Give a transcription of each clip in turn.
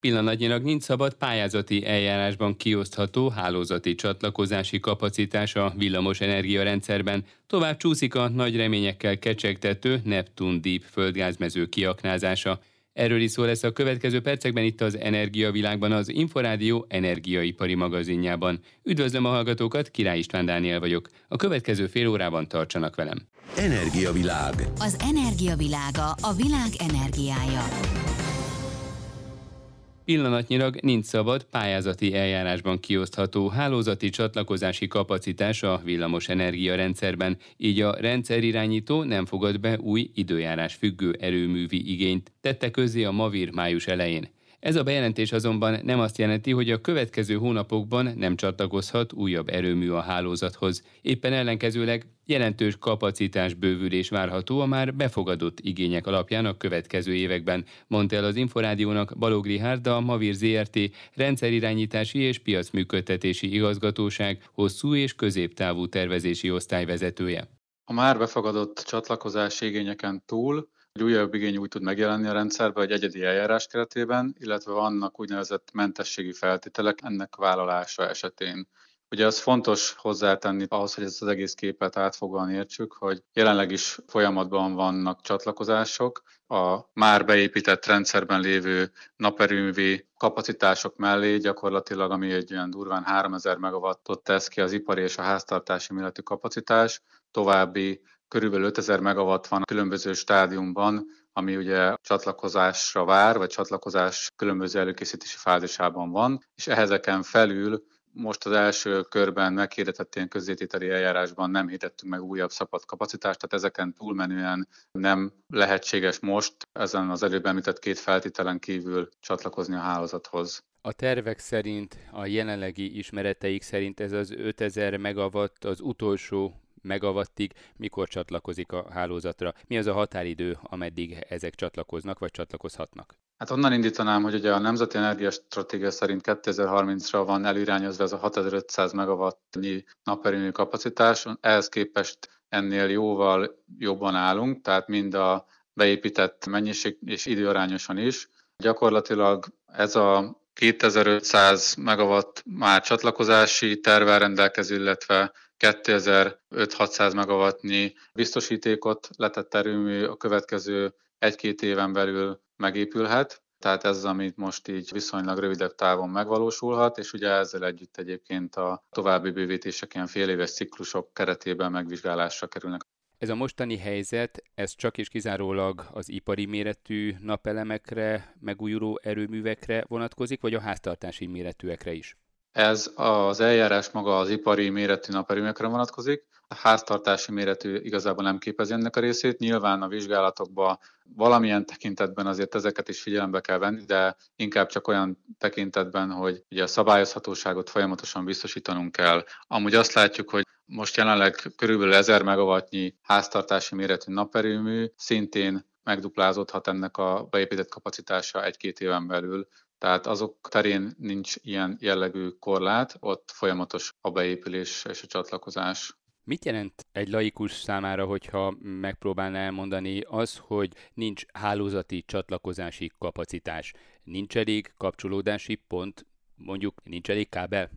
Pillanatnyilag nincs szabad pályázati eljárásban kiosztható hálózati csatlakozási kapacitás a villamos energiarendszerben, tovább csúszik a nagy reményekkel kecsegtető Neptun Deep földgázmező kiaknázása. Erről is szó lesz a következő percekben itt az Energiavilágban, az Inforádió energiaipari magazinjában. Üdvözlöm a hallgatókat, Király István Dániel vagyok. A következő fél órában tartsanak velem. Energiavilág. Az energiavilága a világ energiája. Pillanatnyilag nincs szabad pályázati eljárásban kiosztható hálózati csatlakozási kapacitás a villamos energiarendszerben, így a rendszerirányító nem fogad be új időjárás függő erőművi igényt, tette közzé a Mavir május elején. Ez a bejelentés azonban nem azt jelenti, hogy a következő hónapokban nem csatlakozhat újabb erőmű a hálózathoz. Éppen ellenkezőleg jelentős kapacitás bővülés várható a már befogadott igények alapján a következő években, mondta el az Inforádiónak Balog Rihárd, a Mavir ZRT rendszerirányítási és piacműködtetési igazgatóság hosszú és középtávú tervezési osztályvezetője. A már befogadott csatlakozási igényeken túl egy újabb igény úgy tud megjelenni a rendszerbe egy egyedi eljárás keretében, illetve vannak úgynevezett mentességi feltételek ennek vállalása esetén. Ugye az fontos hozzátenni ahhoz, hogy ezt az egész képet átfogóan értsük, hogy jelenleg is folyamatban vannak csatlakozások, a már beépített rendszerben lévő naperőművi kapacitások mellé gyakorlatilag, ami egy olyan durván 3000 megawattot tesz ki az ipari és a háztartási méretű kapacitás, további körülbelül 5000 megawatt van különböző stádiumban, ami ugye csatlakozásra vár, vagy csatlakozás különböző előkészítési fázisában van, és ehhezeken felül most az első körben meghirdetett ilyen közzétételi eljárásban nem hirdettünk meg újabb szabad kapacitást, tehát ezeken túlmenően nem lehetséges most ezen az előbb említett két feltételen kívül csatlakozni a hálózathoz. A tervek szerint, a jelenlegi ismereteik szerint ez az 5000 megawatt az utolsó megawattig, mikor csatlakozik a hálózatra? Mi az a határidő, ameddig ezek csatlakoznak, vagy csatlakozhatnak? Hát onnan indítanám, hogy ugye a Nemzeti Energiastratégia szerint 2030-ra van előirányozva ez a 6500 megawattnyi naperőmű kapacitás, ehhez képest ennél jóval jobban állunk, tehát mind a beépített mennyiség és időarányosan is. Gyakorlatilag ez a 2500 megawatt már csatlakozási tervel rendelkező, illetve 2500-600 megawattnyi biztosítékot letett erőmű a következő egy-két éven belül megépülhet. Tehát ez az, amit most így viszonylag rövidebb távon megvalósulhat, és ugye ezzel együtt egyébként a további bővítések ilyen fél éves ciklusok keretében megvizsgálásra kerülnek. Ez a mostani helyzet, ez csak és kizárólag az ipari méretű napelemekre, megújuló erőművekre vonatkozik, vagy a háztartási méretűekre is? Ez az eljárás maga az ipari méretű naperőműekre vonatkozik, a háztartási méretű igazából nem képezi ennek a részét. Nyilván a vizsgálatokban valamilyen tekintetben azért ezeket is figyelembe kell venni, de inkább csak olyan tekintetben, hogy ugye a szabályozhatóságot folyamatosan biztosítanunk kell. Amúgy azt látjuk, hogy most jelenleg körülbelül 1000 megawattnyi háztartási méretű naperőmű szintén megduplázódhat ennek a beépített kapacitása egy-két éven belül. Tehát azok terén nincs ilyen jellegű korlát, ott folyamatos a beépülés és a csatlakozás. Mit jelent egy laikus számára, hogyha megpróbálná elmondani az, hogy nincs hálózati csatlakozási kapacitás, nincs elég kapcsolódási pont, mondjuk nincs elég kábel?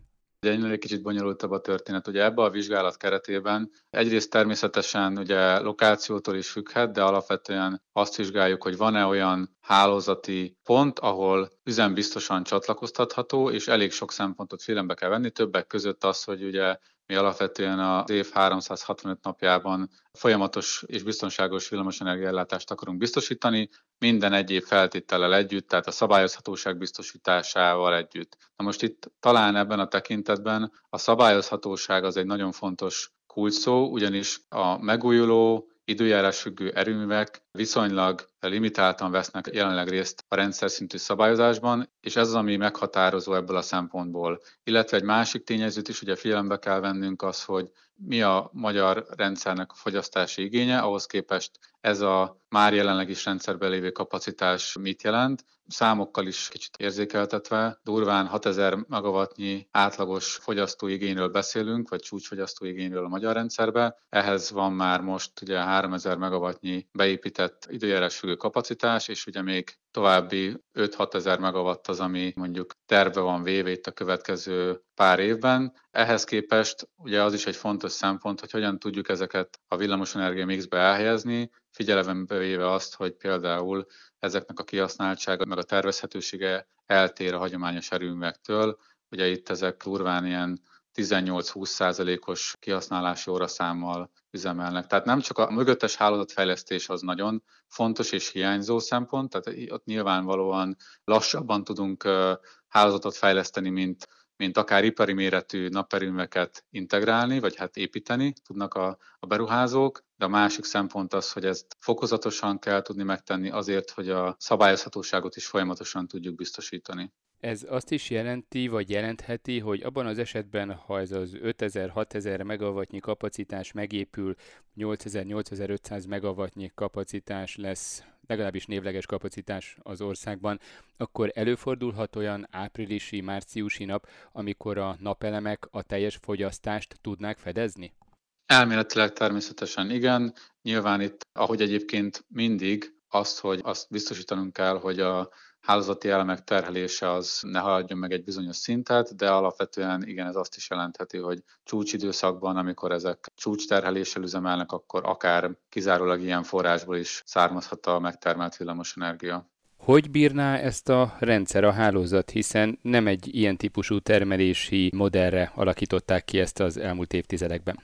Ugye egy kicsit bonyolultabb a történet. Ugye ebbe a vizsgálat keretében egyrészt természetesen ugye lokációtól is függhet, de alapvetően azt vizsgáljuk, hogy van-e olyan hálózati pont, ahol üzembiztosan csatlakoztatható, és elég sok szempontot figyelembe kell venni, többek között az, hogy ugye mi alapvetően az év 365 napjában folyamatos és biztonságos villamosenergiaellátást akarunk biztosítani, minden egyéb feltétellel együtt, tehát a szabályozhatóság biztosításával együtt. Na most itt talán ebben a tekintetben a szabályozhatóság az egy nagyon fontos kulcsszó, ugyanis a megújuló időjárás függő erőművek viszonylag limitáltan vesznek jelenleg részt a rendszer szintű szabályozásban, és ez az, ami meghatározó ebből a szempontból. Illetve egy másik tényezőt is ugye figyelembe kell vennünk az, hogy mi a magyar rendszernek fogyasztási igénye, ahhoz képest ez a már jelenleg is rendszerben lévő kapacitás mit jelent. Számokkal is kicsit érzékeltetve, durván 6000 megawattnyi átlagos fogyasztóigényről beszélünk, vagy csúcsfogyasztóigényről a magyar rendszerbe. Ehhez van már most ugye 3000 megawattnyi beépített időjárás elegendő kapacitás, és ugye még további 5-6 ezer megawatt az, ami mondjuk terve van véve itt a következő pár évben. Ehhez képest ugye az is egy fontos szempont, hogy hogyan tudjuk ezeket a villamosenergia mixbe elhelyezni, figyelembe véve azt, hogy például ezeknek a kihasználtsága meg a tervezhetősége eltér a hagyományos erőművektől. Ugye itt ezek durván ilyen 18-20 százalékos kihasználási óraszámmal üzemelnek. Tehát nem csak a mögöttes hálózatfejlesztés az nagyon fontos és hiányzó szempont, tehát ott nyilvánvalóan lassabban tudunk hálózatot fejleszteni, mint, mint akár ipari méretű naperőműveket integrálni, vagy hát építeni tudnak a, a beruházók, de a másik szempont az, hogy ezt fokozatosan kell tudni megtenni azért, hogy a szabályozhatóságot is folyamatosan tudjuk biztosítani. Ez azt is jelenti, vagy jelentheti, hogy abban az esetben, ha ez az 5000-6000 megawattnyi kapacitás megépül, 8000-8500 megawattnyi kapacitás lesz, legalábbis névleges kapacitás az országban, akkor előfordulhat olyan áprilisi, márciusi nap, amikor a napelemek a teljes fogyasztást tudnák fedezni? Elméletileg természetesen igen. Nyilván itt, ahogy egyébként mindig, azt, hogy azt biztosítanunk kell, hogy a hálózati elemek terhelése az ne haladjon meg egy bizonyos szintet, de alapvetően igen, ez azt is jelentheti, hogy csúcsidőszakban, amikor ezek csúcsterheléssel üzemelnek, akkor akár kizárólag ilyen forrásból is származhat a megtermelt villamosenergia. Hogy bírná ezt a rendszer, a hálózat, hiszen nem egy ilyen típusú termelési modellre alakították ki ezt az elmúlt évtizedekben?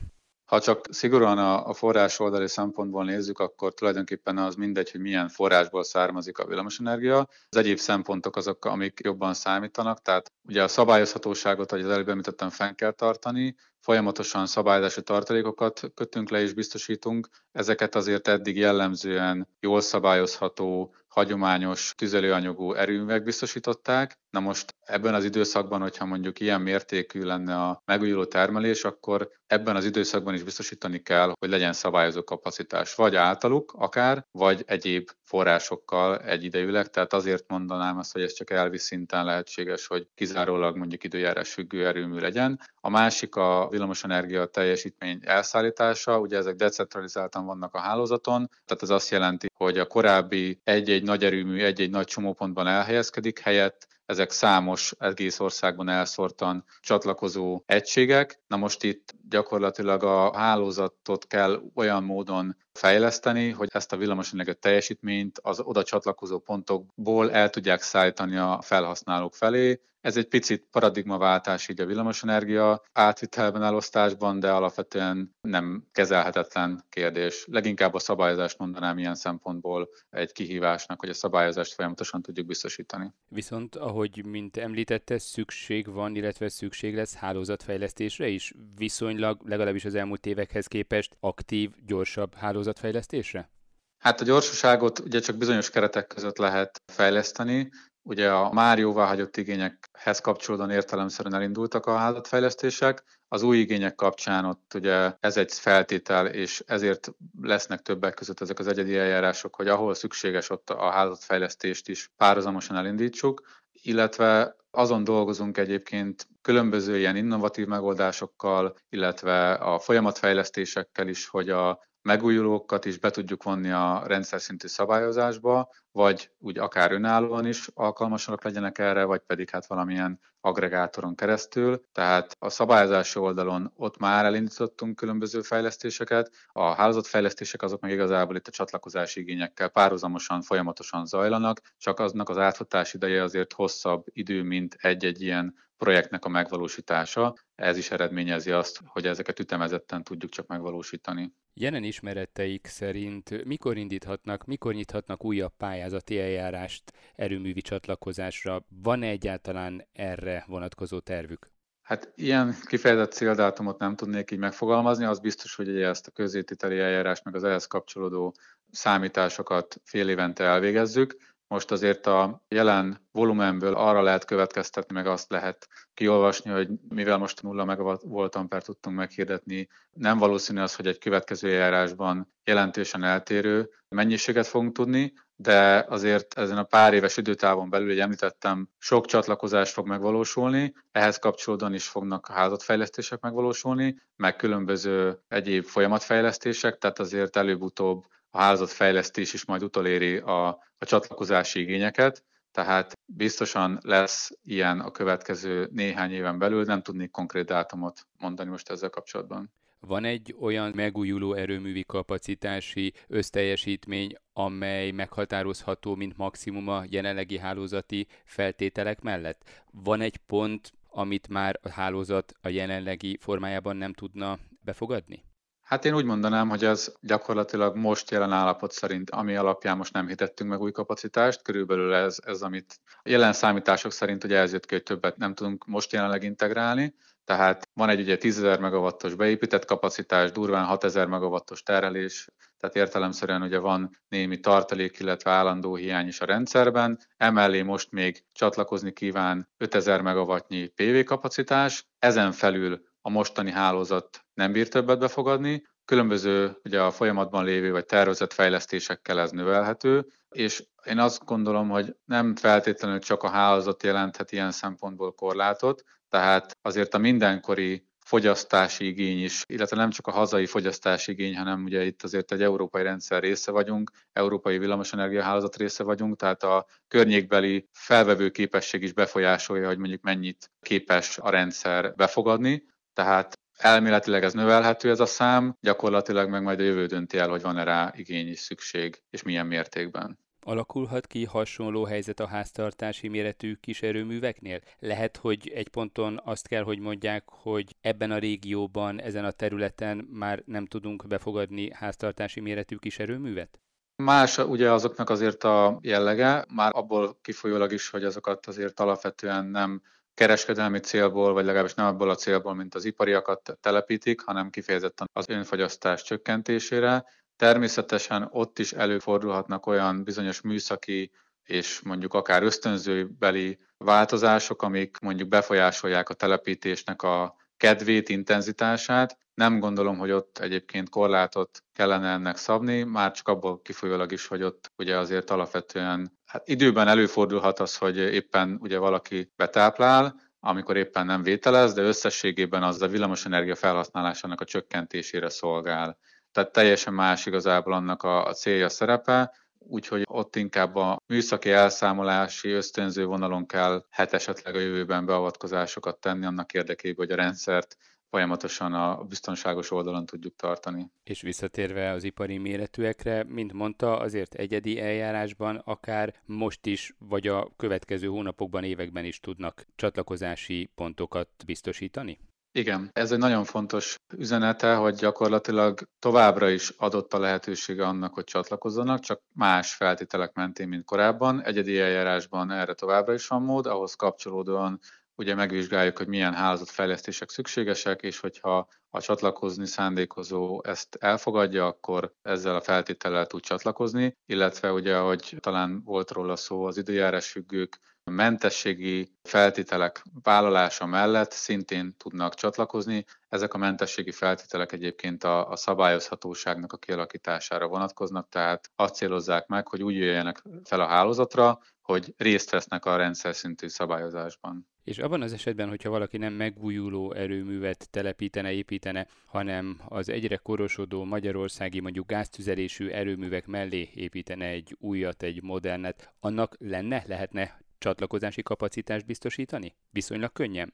Ha csak szigorúan a, forrás oldali szempontból nézzük, akkor tulajdonképpen az mindegy, hogy milyen forrásból származik a villamosenergia. Az egyéb szempontok azok, amik jobban számítanak, tehát ugye a szabályozhatóságot, ahogy az előbb említettem, fenn kell tartani, folyamatosan szabályozási tartalékokat kötünk le és biztosítunk. Ezeket azért eddig jellemzően jól szabályozható, hagyományos tüzelőanyagú erőművek biztosították. Na most ebben az időszakban, hogyha mondjuk ilyen mértékű lenne a megújuló termelés, akkor ebben az időszakban is biztosítani kell, hogy legyen szabályozó kapacitás, vagy általuk akár, vagy egyéb forrásokkal egyidejűleg, tehát azért mondanám azt, hogy ez csak elvi szinten lehetséges, hogy kizárólag mondjuk időjárás függő erőmű legyen. A másik a villamosenergia teljesítmény elszállítása, ugye ezek decentralizáltan vannak a hálózaton, tehát ez azt jelenti, hogy a korábbi egy-egy nagy erőmű egy-egy nagy csomópontban elhelyezkedik, helyett ezek számos egész országban elszórtan csatlakozó egységek. Na most itt gyakorlatilag a hálózatot kell olyan módon fejleszteni, hogy ezt a villamosenergia teljesítményt az oda csatlakozó pontokból el tudják szállítani a felhasználók felé. Ez egy picit paradigmaváltás így a villamosenergia átvitelben, elosztásban, de alapvetően nem kezelhetetlen kérdés. Leginkább a szabályozást mondanám ilyen szempontból egy kihívásnak, hogy a szabályozást folyamatosan tudjuk biztosítani. Viszont, ahogy mint említette, szükség van, illetve szükség lesz hálózatfejlesztésre is, viszonylag legalábbis az elmúlt évekhez képest aktív, gyorsabb hálózatfejlesztésre? Hát a gyorsaságot ugye csak bizonyos keretek között lehet fejleszteni. Ugye a már jóváhagyott igényekhez kapcsolódóan értelemszerűen elindultak a hálózatfejlesztések. Az új igények kapcsán ott ugye ez egy feltétel, és ezért lesznek többek között ezek az egyedi eljárások, hogy ahol szükséges, ott a hálózatfejlesztést is párhuzamosan elindítsuk, illetve azon dolgozunk egyébként különböző ilyen innovatív megoldásokkal, illetve a folyamatfejlesztésekkel is, hogy a megújulókat is be tudjuk vonni a rendszer szintű szabályozásba, vagy úgy akár önállóan is alkalmasak legyenek erre, vagy pedig hát valamilyen agregátoron keresztül. Tehát a szabályozási oldalon ott már elindítottunk különböző fejlesztéseket, a hálózatfejlesztések azok meg igazából itt a csatlakozási igényekkel párhuzamosan, folyamatosan zajlanak, csak aznak az átfutás ideje azért hosszabb idő, mint egy-egy ilyen projektnek a megvalósítása. Ez is eredményezi azt, hogy ezeket ütemezetten tudjuk csak megvalósítani. Jelen ismereteik szerint mikor indíthatnak, mikor nyithatnak újabb pályázati eljárást erőművi csatlakozásra? Van-e egyáltalán erre vonatkozó tervük? Hát ilyen kifejezett céldátumot nem tudnék így megfogalmazni, az biztos, hogy ugye ezt a közétiteli eljárást, meg az ehhez kapcsolódó számításokat fél évente elvégezzük. Most azért a jelen volumenből arra lehet következtetni, meg azt lehet kiolvasni, hogy mivel most nulla megawatt ampert tudtunk meghirdetni, nem valószínű az, hogy egy következő járásban jelentősen eltérő mennyiséget fogunk tudni, de azért ezen a pár éves időtávon belül, hogy említettem, sok csatlakozás fog megvalósulni, ehhez kapcsolódóan is fognak házatfejlesztések megvalósulni, meg különböző egyéb folyamatfejlesztések, tehát azért előbb-utóbb a hálózatfejlesztés is majd utoléri a, a csatlakozási igényeket, tehát biztosan lesz ilyen a következő néhány éven belül, nem tudnék konkrét dátumot mondani most ezzel kapcsolatban. Van egy olyan megújuló erőművi kapacitási összteljesítmény, amely meghatározható, mint maximum a jelenlegi hálózati feltételek mellett? Van egy pont, amit már a hálózat a jelenlegi formájában nem tudna befogadni? Hát én úgy mondanám, hogy az gyakorlatilag most jelen állapot szerint, ami alapján most nem hitettünk meg új kapacitást, körülbelül ez, ez amit jelen számítások szerint ugye ez jött ki, hogy többet nem tudunk most jelenleg integrálni, tehát van egy ugye 10.000 megawattos beépített kapacitás, durván 6.000 megawattos terelés, tehát értelemszerűen ugye van némi tartalék, illetve állandó hiány is a rendszerben. Emellé most még csatlakozni kíván 5000 megawattnyi PV kapacitás, ezen felül a mostani hálózat nem bír többet befogadni, különböző ugye a folyamatban lévő vagy tervezett fejlesztésekkel ez növelhető, és én azt gondolom, hogy nem feltétlenül csak a hálózat jelenthet ilyen szempontból korlátot, tehát azért a mindenkori fogyasztási igény is, illetve nem csak a hazai fogyasztási igény, hanem ugye itt azért egy európai rendszer része vagyunk, európai villamosenergia hálózat része vagyunk, tehát a környékbeli felvevő képesség is befolyásolja, hogy mondjuk mennyit képes a rendszer befogadni. Tehát elméletileg ez növelhető ez a szám, gyakorlatilag meg majd a jövő dönti el, hogy van-e rá igény és szükség, és milyen mértékben. Alakulhat ki hasonló helyzet a háztartási méretű kiserőműveknél? Lehet, hogy egy ponton azt kell, hogy mondják, hogy ebben a régióban, ezen a területen már nem tudunk befogadni háztartási méretű kiserőművet? Más ugye azoknak azért a jellege, már abból kifolyólag is, hogy azokat azért alapvetően nem kereskedelmi célból, vagy legalábbis nem abból a célból, mint az ipariakat telepítik, hanem kifejezetten az önfogyasztás csökkentésére. Természetesen ott is előfordulhatnak olyan bizonyos műszaki és mondjuk akár ösztönzőbeli változások, amik mondjuk befolyásolják a telepítésnek a kedvét, intenzitását. Nem gondolom, hogy ott egyébként korlátot kellene ennek szabni, már csak abból kifolyólag is, hogy ott ugye azért alapvetően hát időben előfordulhat az, hogy éppen ugye valaki betáplál, amikor éppen nem vételez, de összességében az a villamosenergia felhasználásának a csökkentésére szolgál. Tehát teljesen más igazából annak a, célja szerepe, úgyhogy ott inkább a műszaki elszámolási ösztönző vonalon kell hát esetleg a jövőben beavatkozásokat tenni annak érdekében, hogy a rendszert folyamatosan a biztonságos oldalon tudjuk tartani. És visszatérve az ipari méretűekre, mint mondta, azért egyedi eljárásban akár most is, vagy a következő hónapokban, években is tudnak csatlakozási pontokat biztosítani? Igen, ez egy nagyon fontos üzenete, hogy gyakorlatilag továbbra is adott a lehetősége annak, hogy csatlakozzanak, csak más feltételek mentén, mint korábban. Egyedi eljárásban erre továbbra is van mód, ahhoz kapcsolódóan ugye megvizsgáljuk, hogy milyen hálózatfejlesztések szükségesek, és hogyha a csatlakozni szándékozó ezt elfogadja, akkor ezzel a feltétellel tud csatlakozni, illetve ugye, ahogy talán volt róla szó, az időjárás függők mentességi feltételek vállalása mellett szintén tudnak csatlakozni. Ezek a mentességi feltételek egyébként a, a szabályozhatóságnak a kialakítására vonatkoznak, tehát azt célozzák meg, hogy úgy jöjjenek fel a hálózatra, hogy részt vesznek a rendszer szintű szabályozásban. És abban az esetben, hogyha valaki nem megújuló erőművet telepítene, építene, hanem az egyre korosodó magyarországi mondjuk gáztüzelésű erőművek mellé építene egy újat, egy modernet, annak lenne, lehetne csatlakozási kapacitást biztosítani? Viszonylag könnyen?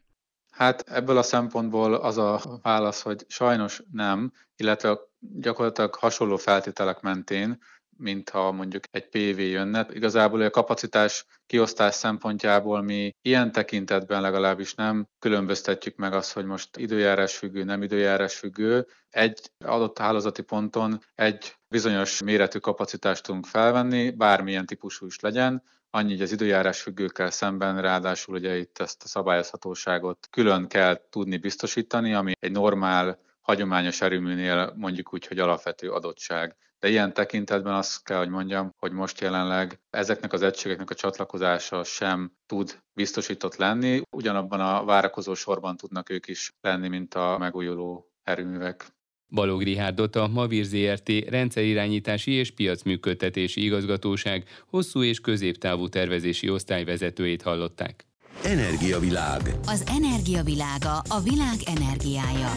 Hát ebből a szempontból az a válasz, hogy sajnos nem, illetve gyakorlatilag hasonló feltételek mentén, mint ha mondjuk egy PV jönne. Igazából a kapacitás kiosztás szempontjából mi ilyen tekintetben legalábbis nem különböztetjük meg azt, hogy most időjárás függő, nem időjárás függő. Egy adott hálózati ponton egy bizonyos méretű kapacitást tudunk felvenni, bármilyen típusú is legyen, annyi, hogy az időjárás függőkkel szemben ráadásul ugye itt ezt a szabályozhatóságot külön kell tudni biztosítani, ami egy normál, hagyományos erőműnél mondjuk úgy, hogy alapvető adottság. De ilyen tekintetben azt kell, hogy mondjam, hogy most jelenleg ezeknek az egységeknek a csatlakozása sem tud biztosított lenni, ugyanabban a várakozó sorban tudnak ők is lenni, mint a megújuló erőművek. Balog Rihárdot a Mavir ZRT rendszerirányítási és piacműködtetési igazgatóság hosszú és középtávú tervezési osztály vezetőjét hallották. Energiavilág. Az energiavilága a világ energiája.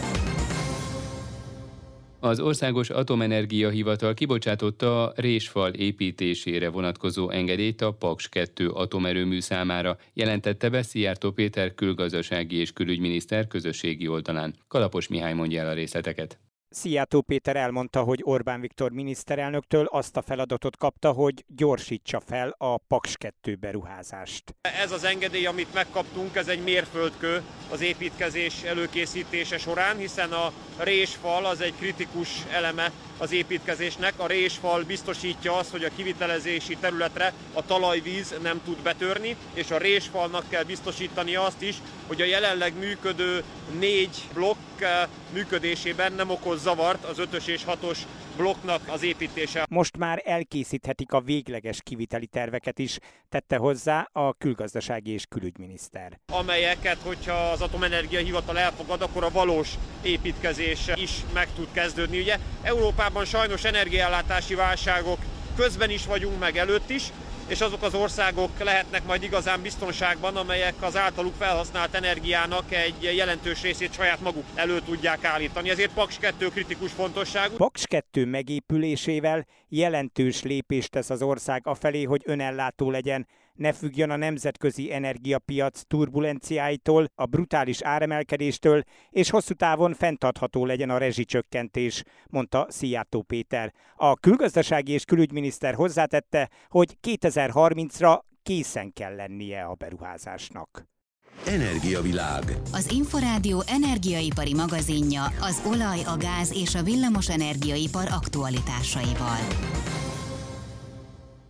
Az Országos Atomenergia Hivatal kibocsátotta a résfal építésére vonatkozó engedélyt a Paks 2 atomerőmű számára, jelentette be Szijjártó Péter külgazdasági és külügyminiszter közösségi oldalán. Kalapos Mihály mondja el a részleteket. Szijjártó Péter elmondta, hogy Orbán Viktor miniszterelnöktől azt a feladatot kapta, hogy gyorsítsa fel a Paks 2 beruházást. Ez az engedély, amit megkaptunk, ez egy mérföldkő az építkezés előkészítése során, hiszen a résfal az egy kritikus eleme az építkezésnek. A résfal biztosítja azt, hogy a kivitelezési területre a talajvíz nem tud betörni, és a résfalnak kell biztosítani azt is, hogy a jelenleg működő négy blokk eh, működésében nem okoz zavart az ötös és hatos blokknak az építése. Most már elkészíthetik a végleges kiviteli terveket is, tette hozzá a külgazdasági és külügyminiszter. Amelyeket, hogyha az Atomenergia Hivatal elfogad, akkor a valós építkezés is meg tud kezdődni. Ugye Európában sajnos energiállátási válságok közben is vagyunk, meg előtt is, és azok az országok lehetnek majd igazán biztonságban, amelyek az általuk felhasznált energiának egy jelentős részét saját maguk elő tudják állítani. Ezért Paks 2 kritikus fontosságú. Paks 2 megépülésével jelentős lépést tesz az ország afelé, hogy önellátó legyen, ne függjön a nemzetközi energiapiac turbulenciáitól, a brutális áremelkedéstől, és hosszú távon fenntartható legyen a rezsicsökkentés, mondta Szijjártó Péter. A külgazdasági és külügyminiszter hozzátette, hogy 2030-ra készen kell lennie a beruházásnak. Energiavilág. Az Inforádió energiaipari magazinja az olaj, a gáz és a villamos energiaipar aktualitásaival.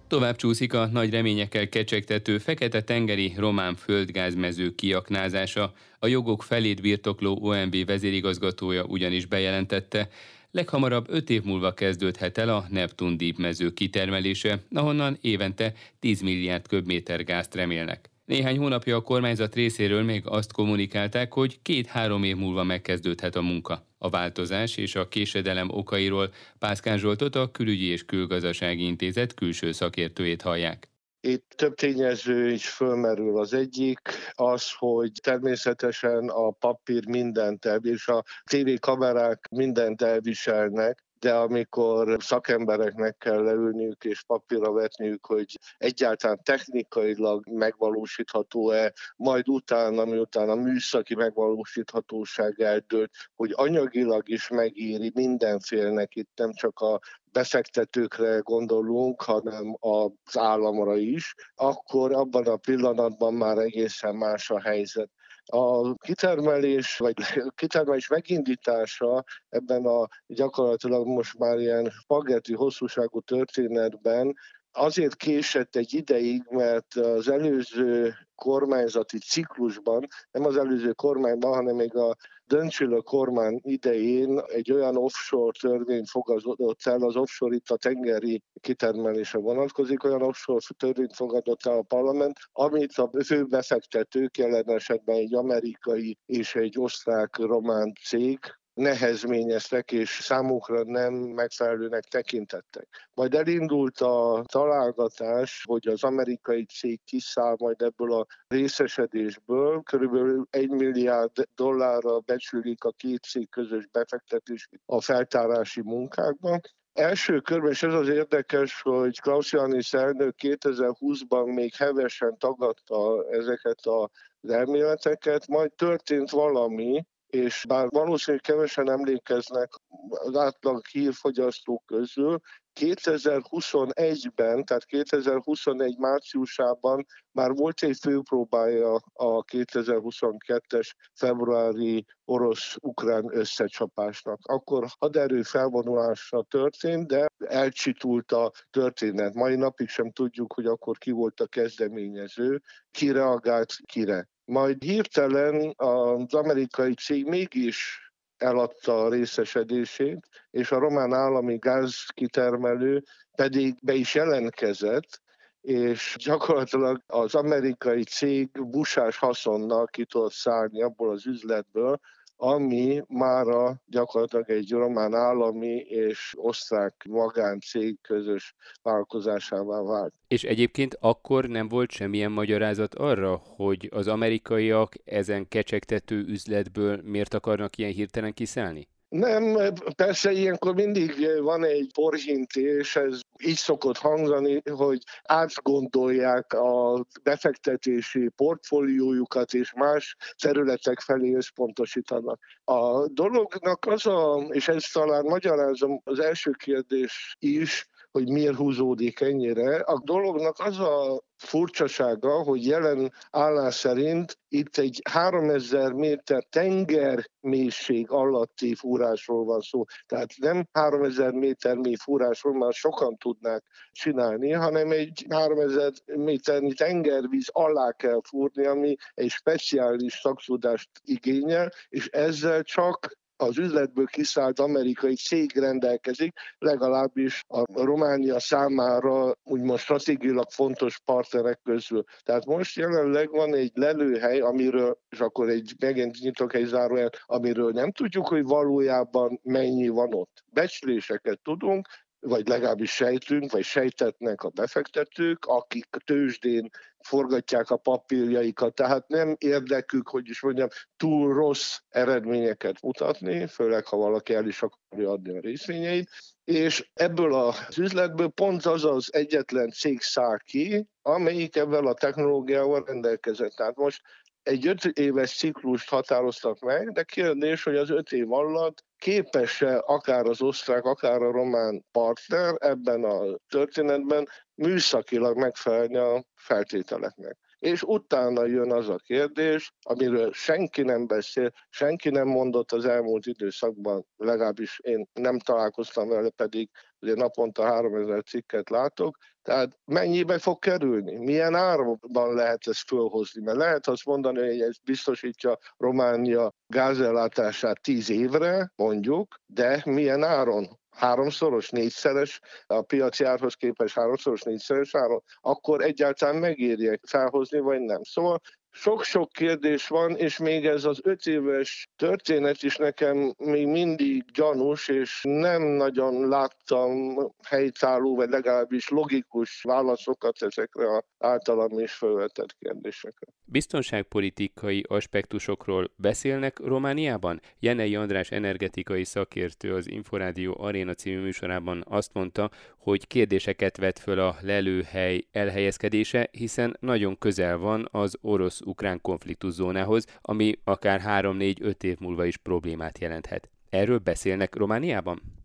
Tovább csúszik a nagy reményekkel kecsegtető fekete-tengeri román földgázmező kiaknázása. A jogok felét birtokló OMB vezérigazgatója ugyanis bejelentette, leghamarabb öt év múlva kezdődhet el a Neptun Deep mező kitermelése, ahonnan évente 10 milliárd köbméter gázt remélnek. Néhány hónapja a kormányzat részéről még azt kommunikálták, hogy két-három év múlva megkezdődhet a munka. A változás és a késedelem okairól Pászkán Zsoltot a Külügyi és Külgazdasági Intézet külső szakértőjét hallják. Itt több tényező is fölmerül. Az egyik az, hogy természetesen a papír mindent el, és a tévékamerák mindent elviselnek, de amikor szakembereknek kell leülniük és papírra vetniük, hogy egyáltalán technikailag megvalósítható-e, majd utána, miután a műszaki megvalósíthatóság eldőlt, hogy anyagilag is megéri mindenfélnek, itt nem csak a befektetőkre gondolunk, hanem az államra is, akkor abban a pillanatban már egészen más a helyzet. A kitermelés, vagy kitermelés megindítása ebben a gyakorlatilag most már ilyen spagetti hosszúságú történetben azért késett egy ideig, mert az előző kormányzati ciklusban, nem az előző kormányban, hanem még a Döncsülő kormány idején egy olyan offshore törvény fogadott el, az offshore itt a tengeri kitermelése vonatkozik, olyan offshore törvényt fogadott el a parlament, amit a fő befektetők, jelen esetben egy amerikai és egy osztrák-román cég nehezményeztek, és számukra nem megfelelőnek tekintettek. Majd elindult a találgatás, hogy az amerikai cég kiszáll majd ebből a részesedésből, körülbelül egy milliárd dollárra becsülik a két cég közös befektetés a feltárási munkákban, Első körben, és ez az érdekes, hogy Klaus Janis elnök 2020-ban még hevesen tagadta ezeket az elméleteket, majd történt valami, és bár valószínűleg kevesen emlékeznek az átlag hírfogyasztók közül, 2021-ben, tehát 2021 márciusában már volt egy főpróbája a 2022-es februári orosz-ukrán összecsapásnak. Akkor haderő felvonulása történt, de elcsitult a történet. Mai napig sem tudjuk, hogy akkor ki volt a kezdeményező, ki reagált kire. Majd hirtelen az amerikai cég mégis eladta a részesedését, és a román állami gázkitermelő pedig be is jelentkezett, és gyakorlatilag az amerikai cég busás haszonnal ki tudott szállni abból az üzletből, ami mára gyakorlatilag egy román állami és osztrák magáncég közös vállalkozásává vált. És egyébként akkor nem volt semmilyen magyarázat arra, hogy az amerikaiak ezen kecsegtető üzletből miért akarnak ilyen hirtelen kiszállni? Nem, persze ilyenkor mindig van egy porhintés, ez így szokott hangzani, hogy átgondolják a befektetési portfóliójukat, és más területek felé összpontosítanak. A dolognak az a, és ezt talán magyarázom az első kérdés is, hogy miért húzódik ennyire. A dolognak az a furcsasága, hogy jelen állás szerint itt egy 3000 méter tengermélység alatti fúrásról van szó. Tehát nem 3000 méter mély fúrásról, már sokan tudnák csinálni, hanem egy 3000 méternyi tengervíz alá kell fúrni, ami egy speciális szaktudást igényel, és ezzel csak az üzletből kiszállt amerikai cég rendelkezik, legalábbis a Románia számára úgymond stratégilag fontos partnerek közül. Tehát most jelenleg van egy lelőhely, amiről, és akkor egy, megint nyitok egy záróját, amiről nem tudjuk, hogy valójában mennyi van ott. Becsléseket tudunk, vagy legalábbis sejtünk, vagy sejtetnek a befektetők, akik tőzsdén forgatják a papírjaikat, tehát nem érdekük, hogy is mondjam, túl rossz eredményeket mutatni, főleg ha valaki el is akarja adni a részvényeit, és ebből az üzletből pont az az egyetlen cég száll ki, amelyik ebben a technológiával rendelkezett. Tehát most egy öt éves ciklust határoztak meg, de kérdés, hogy az öt év alatt képes-e akár az osztrák, akár a román partner ebben a történetben műszakilag megfelelni a feltételeknek. És utána jön az a kérdés, amiről senki nem beszél, senki nem mondott az elmúlt időszakban, legalábbis én nem találkoztam vele, pedig ugye naponta 3000 cikket látok, tehát mennyibe fog kerülni? Milyen árban lehet ezt fölhozni? Mert lehet azt mondani, hogy ez biztosítja Románia gázellátását 10 évre, mondjuk, de milyen áron? háromszoros, négyszeres, a piaci árhoz képest háromszoros, négyszeres áron, akkor egyáltalán megérje felhozni, vagy nem. Szóval sok-sok kérdés van, és még ez az öt éves történet is nekem még mindig gyanús, és nem nagyon láttam helytálló, vagy legalábbis logikus válaszokat ezekre az általam is felvetett kérdésekre. Biztonságpolitikai aspektusokról beszélnek Romániában? Jenei András energetikai szakértő az Inforádió Aréna című műsorában azt mondta, hogy kérdéseket vet föl a lelőhely elhelyezkedése, hiszen nagyon közel van az orosz-ukrán konfliktuszónához, ami akár 3-4-5 év múlva is problémát jelenthet. Erről beszélnek Romániában?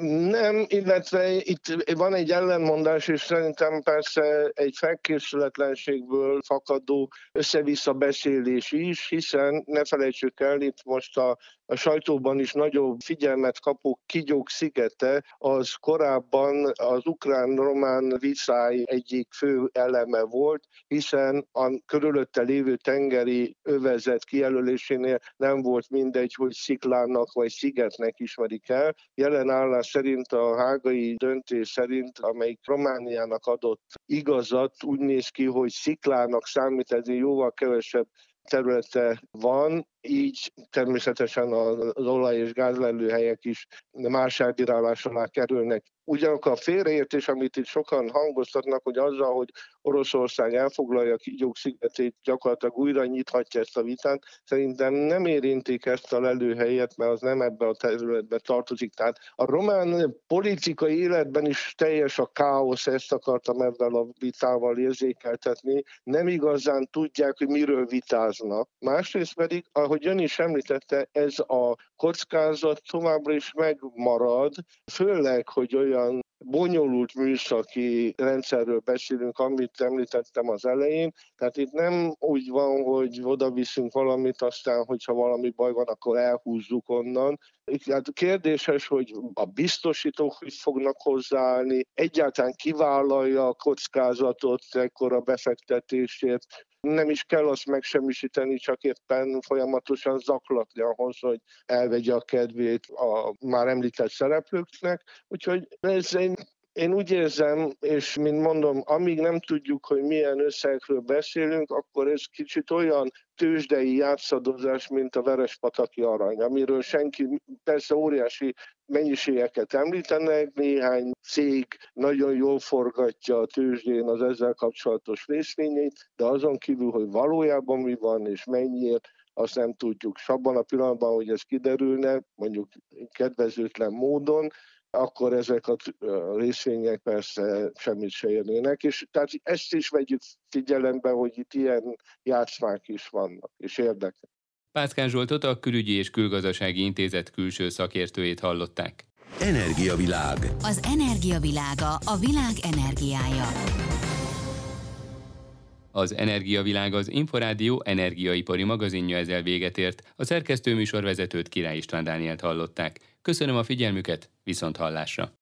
Nem, illetve itt van egy ellenmondás, és szerintem persze egy felkészületlenségből fakadó össze-vissza beszélés is, hiszen ne felejtsük el, itt most a a sajtóban is nagyobb figyelmet kapó Kigyók szigete, az korábban az ukrán-román viszály egyik fő eleme volt, hiszen a körülötte lévő tengeri övezet kijelölésénél nem volt mindegy, hogy sziklának vagy szigetnek ismerik el. Jelen állás szerint a hágai döntés szerint, amelyik Romániának adott igazat, úgy néz ki, hogy sziklának számít, ez jóval kevesebb területe van, így természetesen az olaj- és gázlelőhelyek is más elbírálás alá kerülnek. Ugyanakkor a félreértés, amit itt sokan hangoztatnak, hogy azzal, hogy Oroszország elfoglalja Kigyók szigetét, gyakorlatilag újra nyithatja ezt a vitát, szerintem nem érintik ezt a lelőhelyet, mert az nem ebbe a területbe tartozik. Tehát a román politikai életben is teljes a káosz, ezt akartam ebben a vitával érzékeltetni. Nem igazán tudják, hogy miről vitáznak. Másrészt pedig, ahogy ön is említette, ez a kockázat továbbra is megmarad, főleg, hogy olyan bonyolult műszaki rendszerről beszélünk, amit említettem az elején. Tehát itt nem úgy van, hogy oda viszünk valamit, aztán, hogyha valami baj van, akkor elhúzzuk onnan. Hát kérdéses, hogy a biztosítók hogy fognak hozzáállni, egyáltalán kivállalja a kockázatot ekkor a befektetésért, nem is kell azt megsemmisíteni, csak éppen folyamatosan zaklatni ahhoz, hogy elvegye a kedvét a már említett szereplőknek. Úgyhogy ez egy én úgy érzem, és mint mondom, amíg nem tudjuk, hogy milyen összegekről beszélünk, akkor ez kicsit olyan tőzsdei játszadozás, mint a Verespataki arany, amiről senki, persze óriási mennyiségeket említenek, néhány cég nagyon jól forgatja a tőzsdén az ezzel kapcsolatos részvényeit, de azon kívül, hogy valójában mi van és mennyiért, azt nem tudjuk. És abban a pillanatban, hogy ez kiderülne, mondjuk kedvezőtlen módon, akkor ezek a részvények persze semmit se érnének, és tehát ezt is vegyük figyelembe, hogy itt ilyen játszmák is vannak, és érdekek. Pászkán Zsoltot a Külügyi és Külgazdasági Intézet külső szakértőjét hallották. Energiavilág. Az energiavilága a világ energiája. Az Energiavilág az Inforádió energiaipari magazinja ezzel véget ért. A szerkesztő műsorvezetőt Király István Dánielt hallották. Köszönöm a figyelmüket, viszont hallásra!